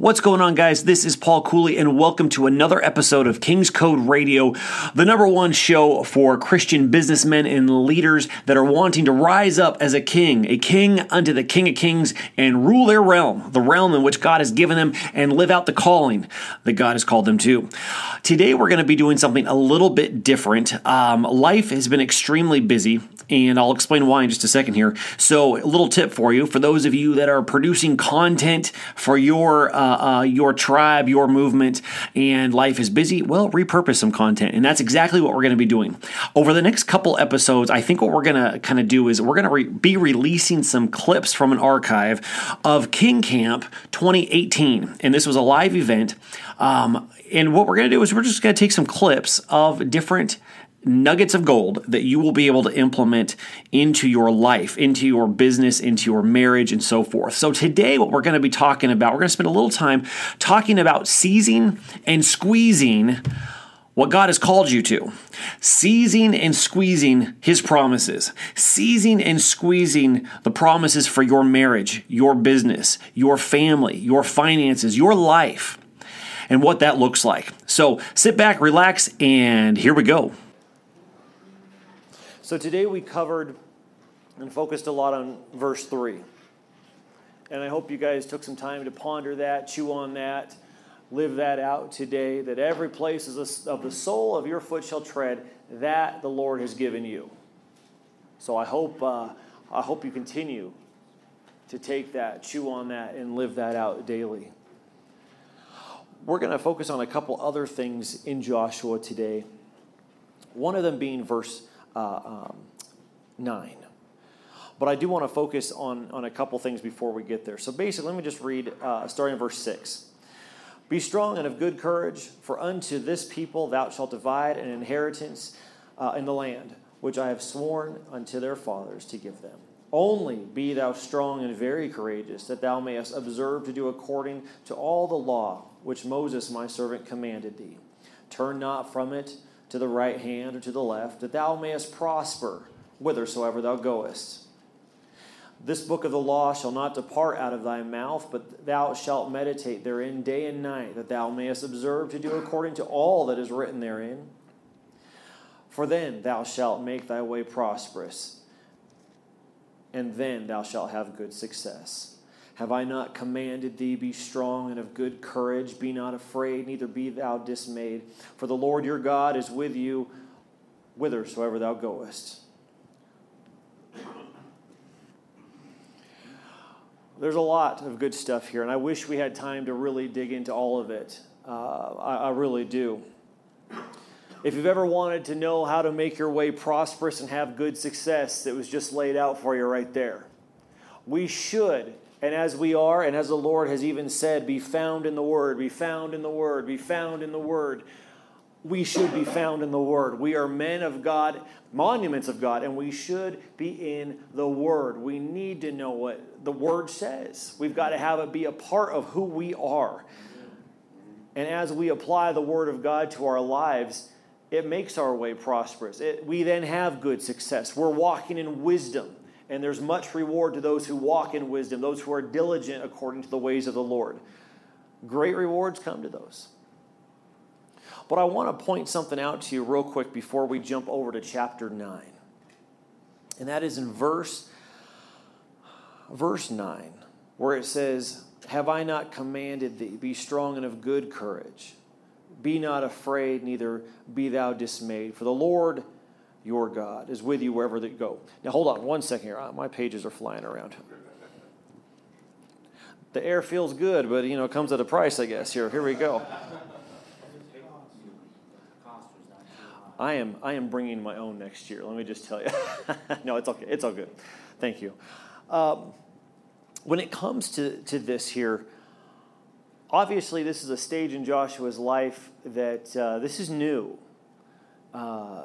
What's going on, guys? This is Paul Cooley, and welcome to another episode of King's Code Radio, the number one show for Christian businessmen and leaders that are wanting to rise up as a king, a king unto the King of Kings, and rule their realm, the realm in which God has given them, and live out the calling that God has called them to. Today, we're going to be doing something a little bit different. Um, life has been extremely busy, and I'll explain why in just a second here. So, a little tip for you for those of you that are producing content for your uh, uh, your tribe, your movement, and life is busy, well, repurpose some content. And that's exactly what we're going to be doing. Over the next couple episodes, I think what we're going to kind of do is we're going to re- be releasing some clips from an archive of King Camp 2018. And this was a live event. Um, and what we're going to do is we're just going to take some clips of different nuggets of gold that you will be able to implement into your life, into your business, into your marriage, and so forth. So, today, what we're going to be talking about, we're going to spend a little time talking about seizing and squeezing what God has called you to, seizing and squeezing His promises, seizing and squeezing the promises for your marriage, your business, your family, your finances, your life. And what that looks like. So sit back, relax, and here we go. So today we covered and focused a lot on verse 3. And I hope you guys took some time to ponder that, chew on that, live that out today that every place of the sole of your foot shall tread, that the Lord has given you. So I hope, uh, I hope you continue to take that, chew on that, and live that out daily. We're going to focus on a couple other things in Joshua today. One of them being verse uh, um, 9. But I do want to focus on, on a couple things before we get there. So basically, let me just read uh, starting in verse 6. Be strong and of good courage, for unto this people thou shalt divide an inheritance uh, in the land, which I have sworn unto their fathers to give them. Only be thou strong and very courageous, that thou mayest observe to do according to all the law which Moses my servant commanded thee. Turn not from it to the right hand or to the left, that thou mayest prosper whithersoever thou goest. This book of the law shall not depart out of thy mouth, but thou shalt meditate therein day and night, that thou mayest observe to do according to all that is written therein. For then thou shalt make thy way prosperous, and then thou shalt have good success. Have I not commanded thee, be strong and of good courage? Be not afraid, neither be thou dismayed. For the Lord your God is with you whithersoever thou goest. There's a lot of good stuff here, and I wish we had time to really dig into all of it. Uh, I, I really do. If you've ever wanted to know how to make your way prosperous and have good success, it was just laid out for you right there. We should and as we are, and as the Lord has even said, be found in the Word, be found in the Word, be found in the Word. We should be found in the Word. We are men of God, monuments of God, and we should be in the Word. We need to know what the Word says. We've got to have it be a part of who we are. And as we apply the Word of God to our lives, it makes our way prosperous. It, we then have good success. We're walking in wisdom and there's much reward to those who walk in wisdom, those who are diligent according to the ways of the Lord. Great rewards come to those. But I want to point something out to you real quick before we jump over to chapter 9. And that is in verse verse 9, where it says, "Have I not commanded thee, be strong and of good courage? Be not afraid, neither be thou dismayed, for the Lord your God is with you wherever that you go. Now, hold on one second here. Uh, my pages are flying around. The air feels good, but you know, it comes at a price, I guess. Here, here we go. I am, I am bringing my own next year. Let me just tell you. no, it's okay. It's all good. Thank you. Um, when it comes to, to this here, obviously, this is a stage in Joshua's life that uh, this is new. Uh,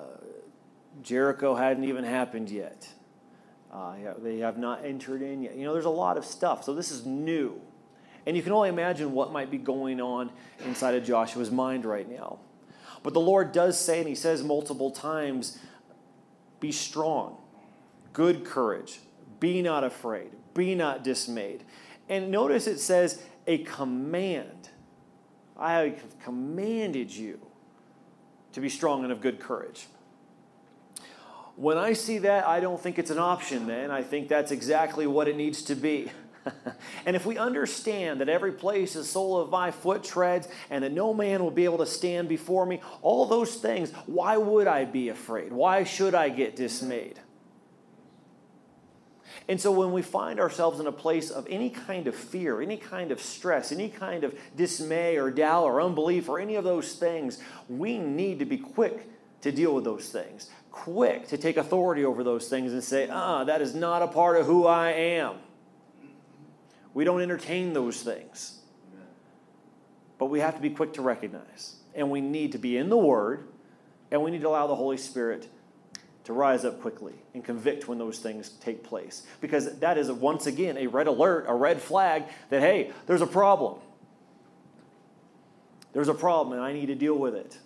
Jericho hadn't even happened yet. Uh, they have not entered in yet. You know, there's a lot of stuff. So this is new. And you can only imagine what might be going on inside of Joshua's mind right now. But the Lord does say, and He says multiple times, be strong, good courage, be not afraid, be not dismayed. And notice it says, a command. I have commanded you to be strong and of good courage. When I see that, I don't think it's an option then. I think that's exactly what it needs to be. and if we understand that every place the sole of my foot treads and that no man will be able to stand before me, all those things, why would I be afraid? Why should I get dismayed? And so when we find ourselves in a place of any kind of fear, any kind of stress, any kind of dismay or doubt or unbelief or any of those things, we need to be quick to deal with those things, quick to take authority over those things and say, ah, that is not a part of who I am. We don't entertain those things. But we have to be quick to recognize. And we need to be in the Word, and we need to allow the Holy Spirit to rise up quickly and convict when those things take place. Because that is, once again, a red alert, a red flag that, hey, there's a problem. There's a problem, and I need to deal with it.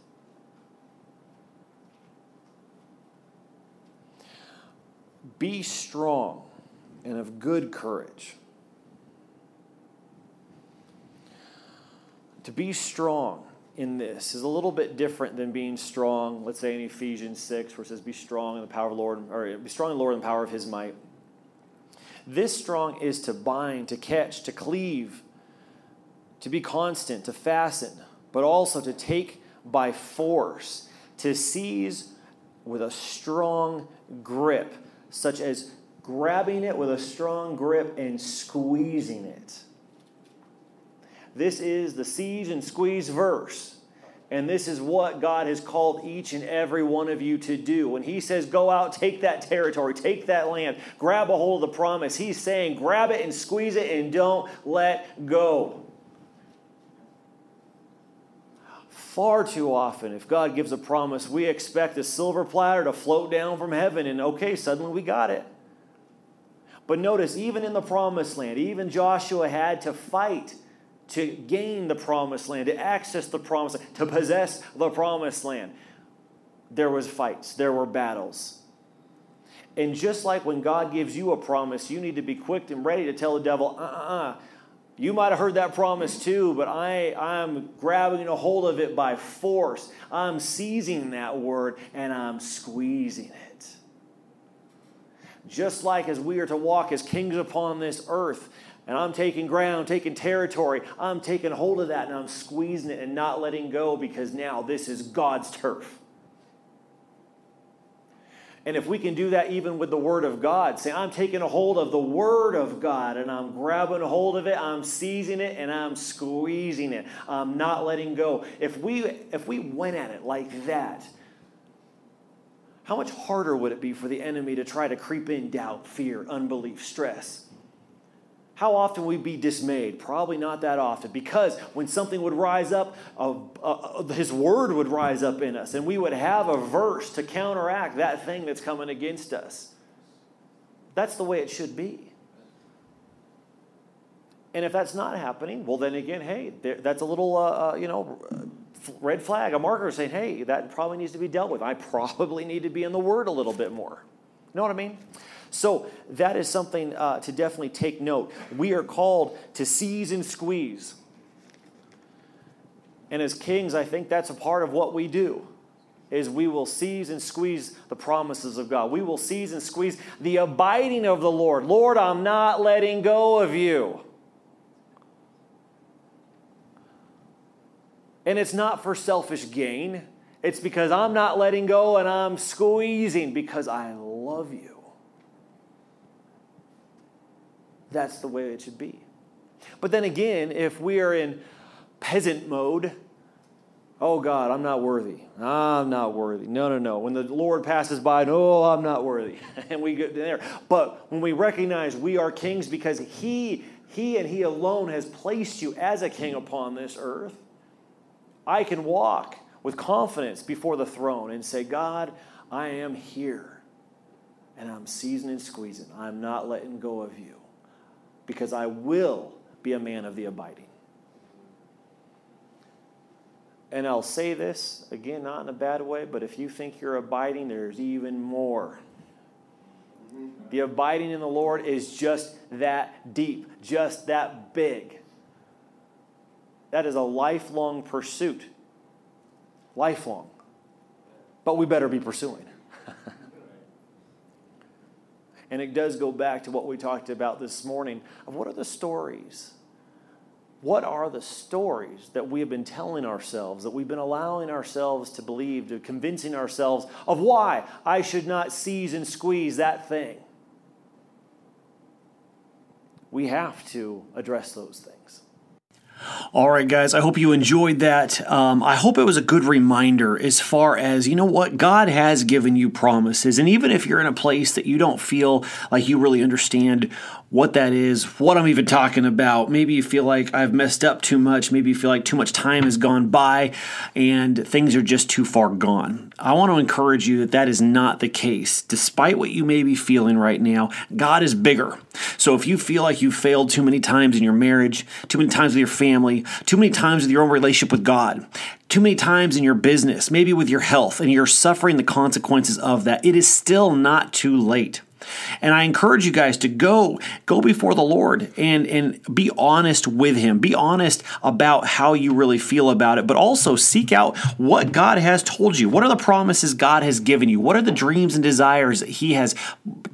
Be strong and of good courage. To be strong in this is a little bit different than being strong, let's say in Ephesians 6, where it says, Be strong in the power of the Lord, or be strong in the Lord in the power of his might. This strong is to bind, to catch, to cleave, to be constant, to fasten, but also to take by force, to seize with a strong grip, such as grabbing it with a strong grip and squeezing it. This is the seize and squeeze verse. And this is what God has called each and every one of you to do. When He says, go out, take that territory, take that land, grab a hold of the promise, He's saying, grab it and squeeze it and don't let go. Far too often, if God gives a promise, we expect a silver platter to float down from heaven and okay, suddenly we got it. But notice, even in the promised land, even Joshua had to fight to gain the promised land, to access the promised land, to possess the promised land. There was fights, there were battles. And just like when God gives you a promise, you need to be quick and ready to tell the devil, uh uh uh. You might have heard that promise too, but I, I'm grabbing a hold of it by force. I'm seizing that word and I'm squeezing it. Just like as we are to walk as kings upon this earth, and I'm taking ground, taking territory. I'm taking hold of that and I'm squeezing it and not letting go because now this is God's turf. And if we can do that even with the Word of God, say, I'm taking a hold of the Word of God and I'm grabbing a hold of it, I'm seizing it, and I'm squeezing it. I'm not letting go. If we, if we went at it like that, how much harder would it be for the enemy to try to creep in doubt, fear, unbelief, stress? How often we'd be dismayed? Probably not that often, because when something would rise up, uh, uh, His Word would rise up in us, and we would have a verse to counteract that thing that's coming against us. That's the way it should be. And if that's not happening, well, then again, hey, there, that's a little, uh, uh you know, red flag, a marker saying, hey, that probably needs to be dealt with. I probably need to be in the Word a little bit more. You know what I mean? So that is something uh, to definitely take note. We are called to seize and squeeze. And as kings, I think that's a part of what we do is we will seize and squeeze the promises of God. We will seize and squeeze the abiding of the Lord. Lord, I'm not letting go of you. And it's not for selfish gain. It's because I'm not letting go and I'm squeezing because I love you. That's the way it should be. But then again, if we are in peasant mode, oh God, I'm not worthy. I'm not worthy. No, no, no. When the Lord passes by, no, I'm not worthy. and we get there. But when we recognize we are kings because He, He and He alone has placed you as a king upon this earth, I can walk with confidence before the throne and say, God, I am here. And I'm seizing and squeezing. I'm not letting go of you because I will be a man of the abiding. And I'll say this, again, not in a bad way, but if you think you're abiding, there's even more. The abiding in the Lord is just that deep, just that big. That is a lifelong pursuit. Lifelong. But we better be pursuing. and it does go back to what we talked about this morning of what are the stories? What are the stories that we have been telling ourselves, that we've been allowing ourselves to believe, to convincing ourselves of why I should not seize and squeeze that thing? We have to address those things. All right, guys, I hope you enjoyed that. Um, I hope it was a good reminder as far as, you know what, God has given you promises. And even if you're in a place that you don't feel like you really understand what that is, what I'm even talking about. Maybe you feel like I've messed up too much. Maybe you feel like too much time has gone by and things are just too far gone. I want to encourage you that that is not the case. Despite what you may be feeling right now, God is bigger. So if you feel like you've failed too many times in your marriage, too many times with your family, too many times with your own relationship with God, too many times in your business, maybe with your health, and you're suffering the consequences of that, it is still not too late. And I encourage you guys to go go before the Lord and and be honest with him. Be honest about how you really feel about it, but also seek out what God has told you. What are the promises God has given you? What are the dreams and desires that he has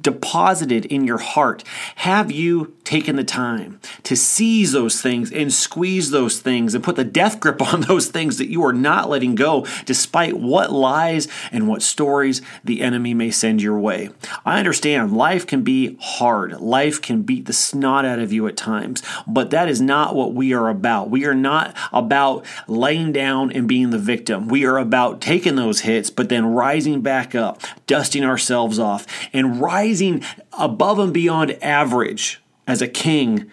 deposited in your heart? Have you taken the time to seize those things and squeeze those things and put the death grip on those things that you are not letting go despite what lies and what stories the enemy may send your way? I understand understand life can be hard. Life can beat the snot out of you at times, but that is not what we are about. We are not about laying down and being the victim. We are about taking those hits, but then rising back up, dusting ourselves off, and rising above and beyond average as a king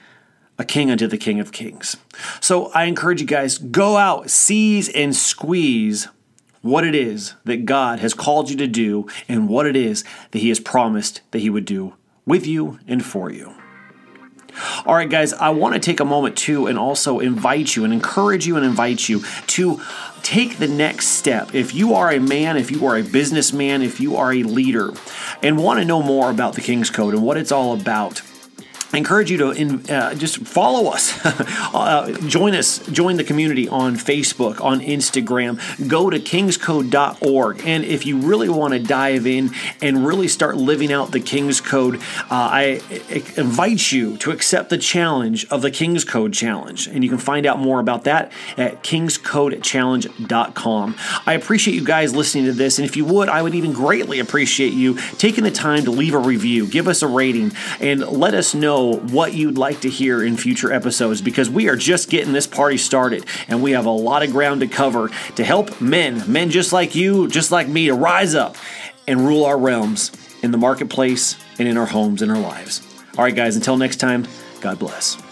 a king unto the King of Kings. So I encourage you guys go out, seize and squeeze what it is that God has called you to do and what it is that He has promised that He would do with you and for you. All right, guys, I want to take a moment too and also invite you and encourage you and invite you to take the next step. If you are a man, if you are a businessman, if you are a leader, and want to know more about the King's Code and what it's all about, I encourage you to in, uh, just follow us, uh, join us, join the community on Facebook, on Instagram. Go to kingscode.org, and if you really want to dive in and really start living out the King's Code, uh, I, invite you to accept the challenge of the King's Code Challenge, and you can find out more about that at kingscodechallenge.com. I appreciate you guys listening to this, and if you would, I would even greatly appreciate you taking the time to leave a review, give us a rating, and let us know what you'd like to hear in future episodes because we are just getting this party started and we have a lot of ground to cover to help men, men just like you, just like me, to rise up and rule our realms in the marketplace and in our homes and our lives. All right, guys, until next time, God bless.